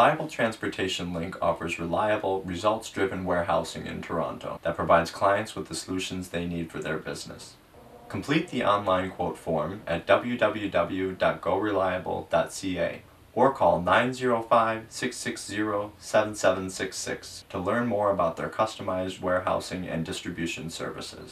Reliable Transportation Link offers reliable, results-driven warehousing in Toronto that provides clients with the solutions they need for their business. Complete the online quote form at www.goreliable.ca or call 905-660-7766 to learn more about their customized warehousing and distribution services.